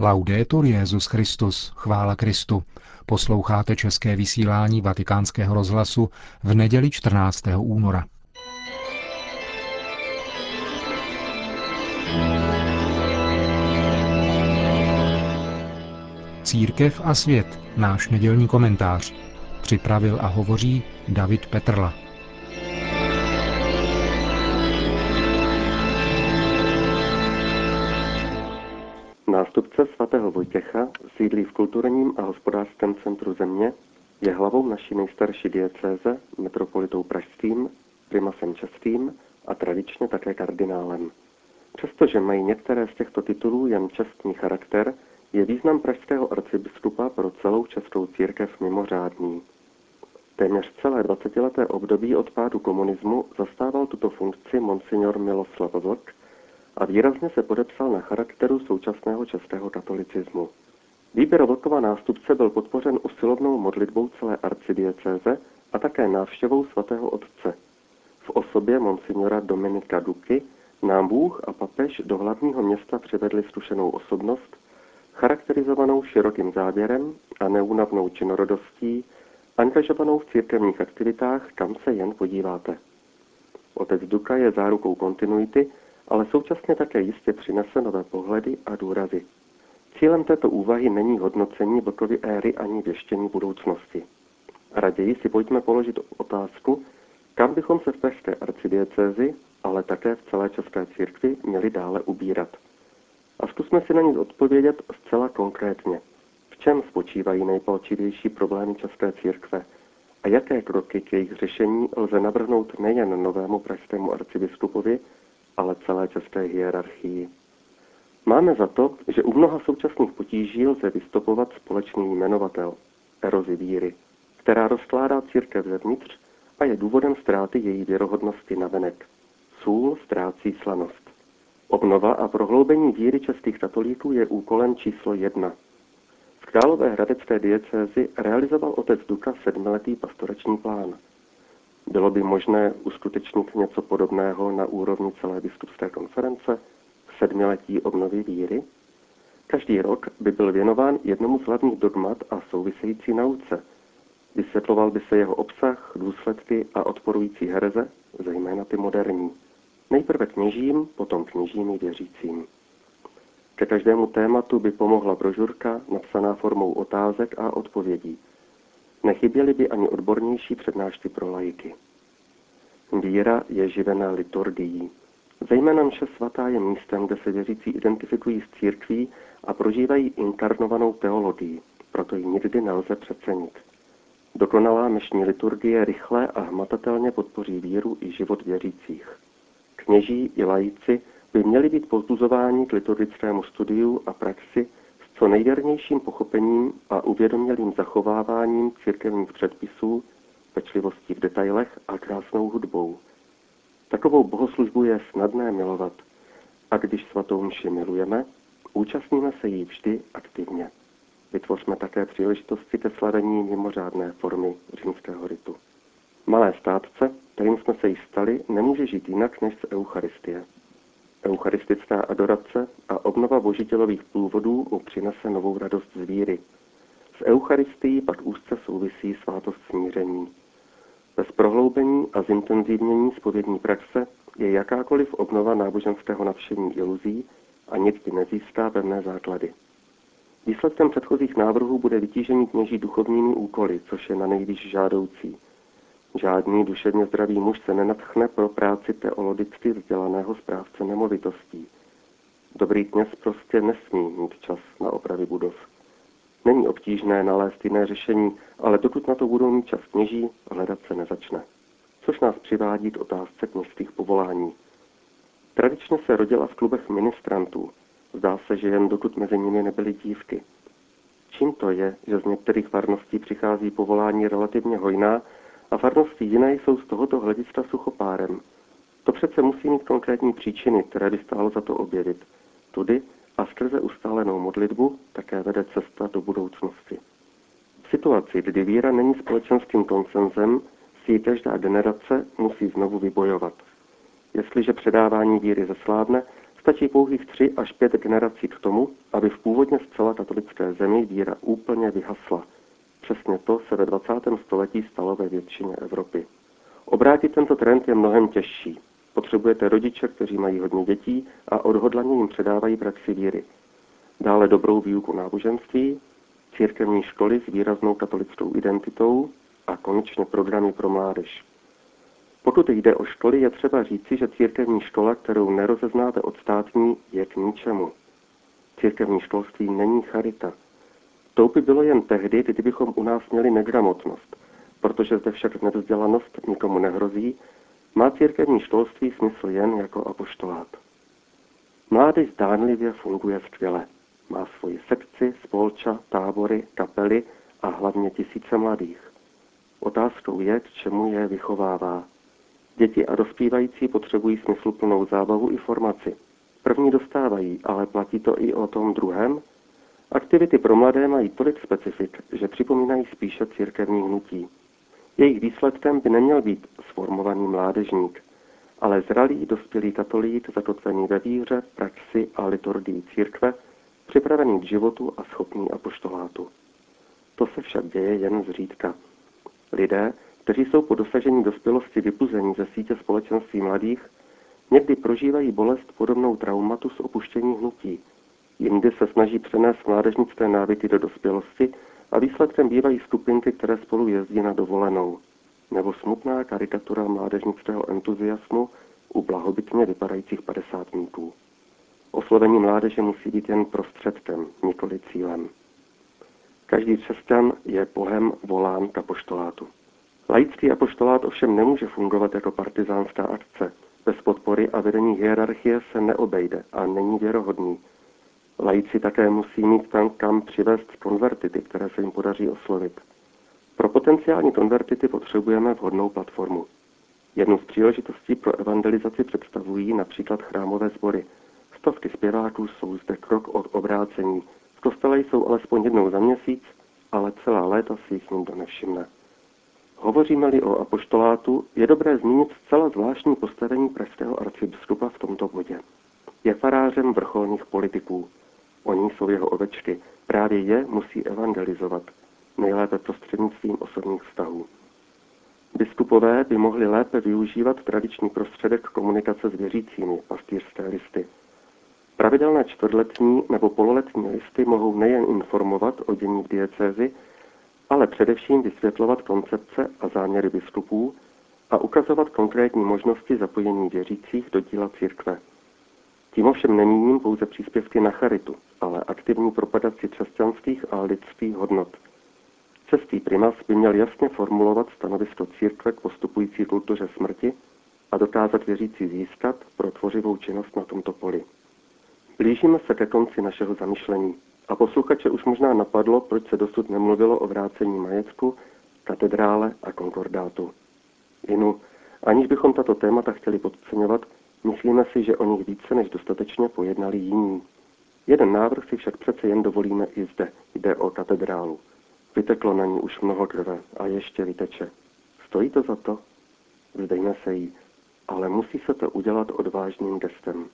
Laudetur Jezus Christus, chvála Kristu. Posloucháte české vysílání Vatikánského rozhlasu v neděli 14. února. Církev a svět, náš nedělní komentář. Připravil a hovoří David Petrla. Svatého Vojtěcha sídlí v kulturním a hospodářském centru země, je hlavou naší nejstarší diecéze, metropolitou pražským, primasem českým a tradičně také kardinálem. Přestože mají některé z těchto titulů jen čestný charakter, je význam pražského arcibiskupa pro celou českou církev mimořádný. Téměř celé dvacetileté období od pádu komunismu zastával tuto funkci monsignor Miloslav Vlk, a výrazně se podepsal na charakteru současného českého katolicismu. Výběr Vlkova nástupce byl podpořen usilovnou modlitbou celé arcidiecéze a také návštěvou svatého otce. V osobě monsignora Dominika Duky nám Bůh a papež do hlavního města přivedli zkušenou osobnost, charakterizovanou širokým záběrem a neúnavnou činorodostí, angažovanou v církevních aktivitách, kam se jen podíváte. Otec Duka je zárukou kontinuity ale současně také jistě přinese nové pohledy a důrazy. Cílem této úvahy není hodnocení Vlkovy éry ani věštění budoucnosti. Raději si pojďme položit otázku, kam bychom se v pražské arcidiecézi, ale také v celé České církvi měli dále ubírat. A zkusme si na ní odpovědět zcela konkrétně. V čem spočívají nejpalčivější problémy České církve a jaké kroky k jejich řešení lze navrhnout nejen novému pražskému arcibiskupovi, ale celé české hierarchii. Máme za to, že u mnoha současných potíží lze vystopovat společný jmenovatel, erozi víry, která rozkládá církev zevnitř a je důvodem ztráty její věrohodnosti navenek. Sůl ztrácí slanost. Obnova a prohloubení víry českých katolíků je úkolem číslo jedna. V Králové hradecké diecézi realizoval otec Duka sedmiletý pastorační plán – bylo by možné uskutečnit něco podobného na úrovni celé biskupské konference v sedmiletí obnovy víry? Každý rok by byl věnován jednomu z hlavních dogmat a související nauce. Vysvětloval by se jeho obsah, důsledky a odporující hereze, zejména ty moderní. Nejprve kněžím, potom kněžím i věřícím. Ke každému tématu by pomohla brožurka napsaná formou otázek a odpovědí. Nechyběly by ani odbornější přednášky pro lajky. Víra je živená liturgií. Zejména mše svatá je místem, kde se věřící identifikují s církví a prožívají inkarnovanou teologii, proto ji nikdy nelze přecenit. Dokonalá mešní liturgie rychle a hmatatelně podpoří víru i život věřících. Kněží i laici by měli být pozbuzováni k liturgickému studiu a praxi co nejvěrnějším pochopením a uvědomělým zachováváním církevních předpisů, pečlivostí v detailech a krásnou hudbou. Takovou bohoslužbu je snadné milovat a když svatou mši milujeme, účastníme se jí vždy aktivně. Vytvořme také příležitosti ke slavení mimořádné formy římského ritu. Malé státce, kterým jsme se jí stali, nemůže žít jinak než z Eucharistie. Eucharistická adorace a obnova božitelových původů mu přinese novou radost z víry. S Eucharistií pak úzce souvisí svátost smíření. Bez prohloubení a zintenzivnění spovědní praxe je jakákoliv obnova náboženského nadšení iluzí a nikdy nezíská pevné základy. Výsledkem předchozích návrhů bude vytížení kněží duchovními úkoly, což je na nejvíc žádoucí – Žádný duševně zdravý muž se nenatchne pro práci teologicky vzdělaného správce nemovitostí. Dobrý kněz prostě nesmí mít čas na opravy budov. Není obtížné nalézt jiné řešení, ale dokud na to budou mít čas kněží, hledat se nezačne. Což nás přivádí k otázce kněžských povolání. Tradičně se rodila v klubech ministrantů. Zdá se, že jen dokud mezi nimi nebyly dívky. Čím to je, že z některých farností přichází povolání relativně hojná a farnosti jiné jsou z tohoto hlediska suchopárem. To přece musí mít konkrétní příčiny, které by stálo za to objevit. Tudy a skrze ustálenou modlitbu také vede cesta do budoucnosti. V situaci, kdy víra není společenským konsenzem, si ji každá generace musí znovu vybojovat. Jestliže předávání víry zeslávne, Stačí pouhých tři až pět generací k tomu, aby v původně zcela katolické zemi víra úplně vyhasla. Přesně to se ve 20. století stalo ve většině Evropy. Obrátit tento trend je mnohem těžší. Potřebujete rodiče, kteří mají hodně dětí a odhodlaně jim předávají praxi víry. Dále dobrou výuku náboženství, církevní školy s výraznou katolickou identitou a konečně programy pro mládež. Pokud jde o školy, je třeba říci, že církevní škola, kterou nerozeznáte od státní, je k ničemu. Církevní školství není charita. To by bylo jen tehdy, kdybychom u nás měli negramotnost. Protože zde však nevzdělanost nikomu nehrozí, má církevní školství smysl jen jako apoštolát. Mládež zdánlivě funguje skvěle. Má svoji sekci, spolča, tábory, kapely a hlavně tisíce mladých. Otázkou je, k čemu je vychovává. Děti a dospívající potřebují smysluplnou zábavu i formaci. První dostávají, ale platí to i o tom druhém? Aktivity pro mladé mají tolik specifik, že připomínají spíše církevní hnutí. Jejich výsledkem by neměl být sformovaný mládežník, ale zralý dospělý katolík zakotvený ve víře, praxi a liturgii církve, připravený k životu a schopný apoštolátu. To se však děje jen zřídka. Lidé, kteří jsou po dosažení dospělosti vypuzení ze sítě společenství mladých, někdy prožívají bolest podobnou traumatu z opuštění hnutí. Jindy se snaží přenést mládežnické návyky do dospělosti a výsledkem bývají skupinky, které spolu jezdí na dovolenou. Nebo smutná karikatura mládežnického entuziasmu u blahobytně vypadajících padesátníků. Oslovení mládeže musí být jen prostředkem, nikoli cílem. Každý křesťan je Bohem volán k apoštolátu. Laický apoštolát ovšem nemůže fungovat jako partizánská akce. Bez podpory a vedení hierarchie se neobejde a není věrohodný. Laici také musí mít tam, kam přivést konvertity, které se jim podaří oslovit. Pro potenciální konvertity potřebujeme vhodnou platformu. Jednu z příležitostí pro evangelizaci představují například chrámové sbory. Stovky zpěváků jsou zde krok od obrácení. V kostele jsou alespoň jednou za měsíc, ale celá léta si jich nikdo nevšimne. Hovoříme-li o apoštolátu, je dobré zmínit zcela zvláštní postavení pražského arcibiskupa v tomto bodě. Je farářem vrcholných politiků. Oni jsou jeho ovečky. Právě je musí evangelizovat, nejlépe prostřednictvím osobních vztahů. Biskupové by mohli lépe využívat tradiční prostředek komunikace s věřícími, pastýřské listy. Pravidelné čtvrtletní nebo pololetní listy mohou nejen informovat o dění v diecézi, ale především vysvětlovat koncepce a záměry biskupů a ukazovat konkrétní možnosti zapojení věřících do díla církve. Tím ovšem nemíním pouze příspěvky na charitu, ale aktivní propagaci křesťanských a lidských hodnot. Cestý primas by měl jasně formulovat stanovisko církve k postupující kultuře smrti a dokázat věřící získat pro tvořivou činnost na tomto poli. Blížíme se ke konci našeho zamyšlení. A posluchače už možná napadlo, proč se dosud nemluvilo o vrácení majetku, katedrále a konkordátu. Jinu, aniž bychom tato témata chtěli podceňovat, myslíme si, že o nich více než dostatečně pojednali jiní. Jeden návrh si však přece jen dovolíme i zde. Jde o katedrálu. Vyteklo na ní už mnoho krve a ještě vyteče. Stojí to za to? Vzdejme se jí, ale musí se to udělat odvážným gestem.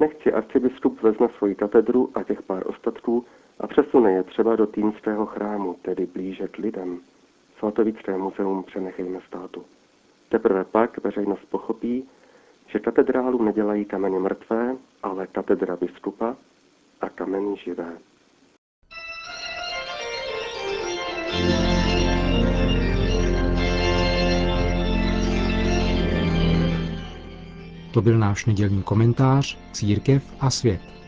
Nechci arcibiskup vezme svoji katedru a těch pár ostatků a přesune je třeba do týmského chrámu, tedy blíže k lidem. Svatovické muzeum přenechejme státu. Teprve pak veřejnost pochopí, že katedrálu nedělají kameny mrtvé, ale katedra biskupa a kameny živé. To byl náš nedělní komentář Církev a svět.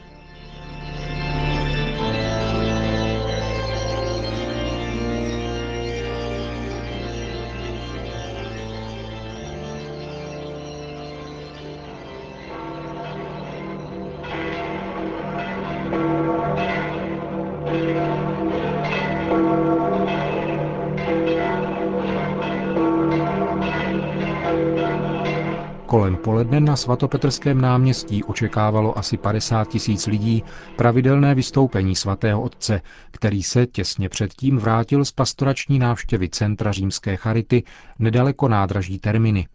Kolem poledne na svatopetrském náměstí očekávalo asi 50 tisíc lidí pravidelné vystoupení svatého otce, který se těsně předtím vrátil z pastorační návštěvy Centra římské charity nedaleko nádraží Terminy.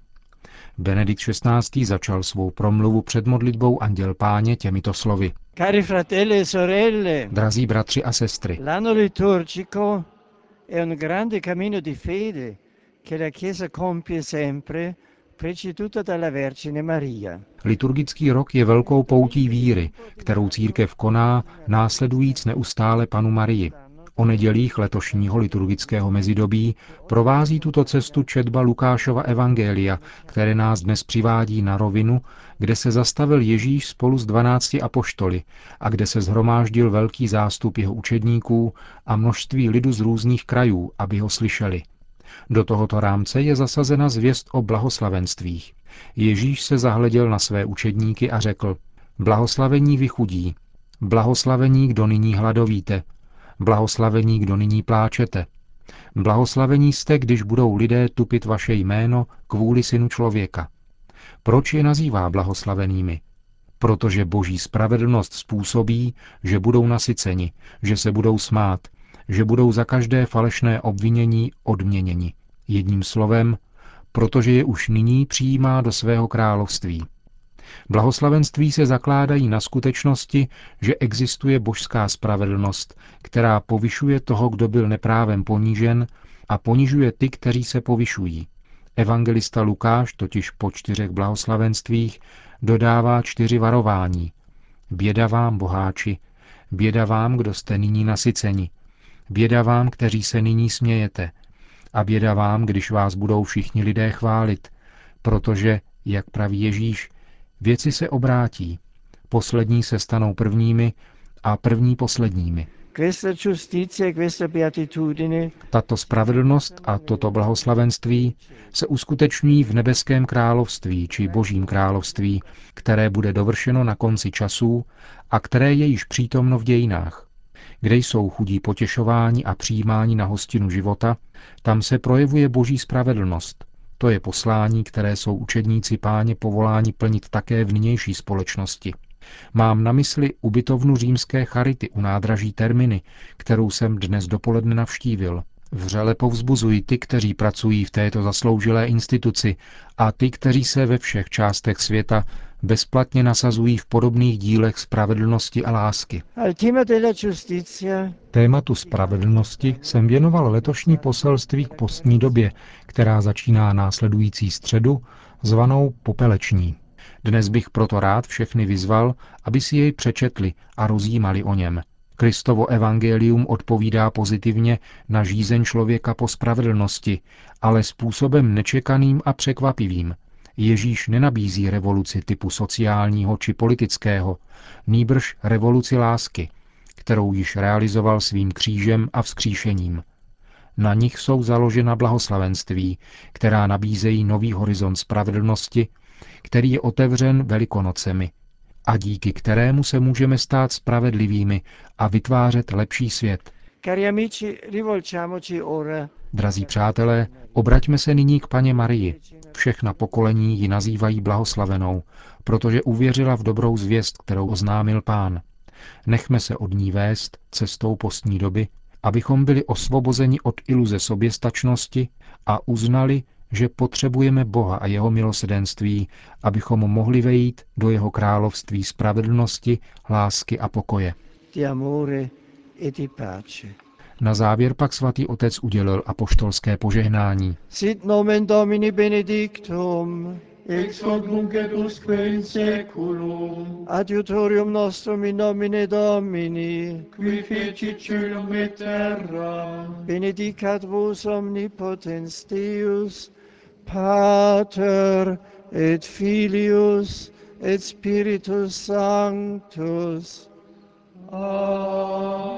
Benedikt XVI. začal svou promluvu před modlitbou Anděl Páně těmito slovy. Cari fratelli e sorelle, Drazí bratři a sestry, l'anno liturgico è un grande cammino di fede che la Chiesa compie sempre, liturgický rok je velkou poutí víry, kterou církev koná, následujíc neustále panu Marii. O nedělích letošního liturgického mezidobí provází tuto cestu četba Lukášova evangelia, které nás dnes přivádí na rovinu, kde se zastavil Ježíš spolu s dvanácti apoštoly a kde se zhromáždil velký zástup jeho učedníků a množství lidu z různých krajů, aby ho slyšeli. Do tohoto rámce je zasazena zvěst o blahoslavenstvích. Ježíš se zahleděl na své učedníky a řekl, blahoslavení vy chudí, blahoslavení, kdo nyní hladovíte, blahoslavení, kdo nyní pláčete, blahoslavení jste, když budou lidé tupit vaše jméno kvůli synu člověka. Proč je nazývá blahoslavenými? Protože boží spravedlnost způsobí, že budou nasyceni, že se budou smát, že budou za každé falešné obvinění odměněni. Jedním slovem, protože je už nyní přijímá do svého království. Blahoslavenství se zakládají na skutečnosti, že existuje božská spravedlnost, která povyšuje toho, kdo byl neprávem ponížen, a ponižuje ty, kteří se povyšují. Evangelista Lukáš totiž po čtyřech blahoslavenstvích dodává čtyři varování. Běda vám, boháči, běda vám, kdo jste nyní nasyceni, běda vám, kteří se nyní smějete, a běda vám, když vás budou všichni lidé chválit, protože, jak praví Ježíš, věci se obrátí, poslední se stanou prvními a první posledními. E Tato spravedlnost a toto blahoslavenství se uskuteční v nebeském království či božím království, které bude dovršeno na konci časů a které je již přítomno v dějinách. Kde jsou chudí potěšování a přijímání na hostinu života, tam se projevuje boží spravedlnost. To je poslání, které jsou učedníci páně povoláni plnit také v nynější společnosti. Mám na mysli ubytovnu římské charity u nádraží Terminy, kterou jsem dnes dopoledne navštívil. Vřele povzbuzují ty, kteří pracují v této zasloužilé instituci a ty, kteří se ve všech částech světa bezplatně nasazují v podobných dílech spravedlnosti a lásky. Tématu spravedlnosti jsem věnoval letošní poselství k postní době, která začíná následující středu, zvanou Popeleční. Dnes bych proto rád všechny vyzval, aby si jej přečetli a rozjímali o něm. Kristovo evangelium odpovídá pozitivně na žízeň člověka po spravedlnosti, ale způsobem nečekaným a překvapivým. Ježíš nenabízí revoluci typu sociálního či politického, nýbrž revoluci lásky, kterou již realizoval svým křížem a vzkříšením. Na nich jsou založena blahoslavenství, která nabízejí nový horizont spravedlnosti, který je otevřen velikonocemi a díky kterému se můžeme stát spravedlivými a vytvářet lepší svět. Drazí přátelé, obraťme se nyní k paně Marii. Všechna pokolení ji nazývají blahoslavenou, protože uvěřila v dobrou zvěst, kterou oznámil pán. Nechme se od ní vést cestou postní doby, abychom byli osvobozeni od iluze soběstačnosti a uznali, že potřebujeme Boha a jeho milosedenství, abychom mohli vejít do jeho království spravedlnosti, lásky a pokoje. di amore e di pace. Na závěr pak svatý otec udělil apoštolské požehnání. Sit nomen Domini benedictum, ex hoc nunc et usque in saeculum, adiutorium nostrum in nomine Domini, qui fecit celum et terra, benedicat vos omnipotens Deus, Pater et Filius et Spiritus Sanctus. Amen.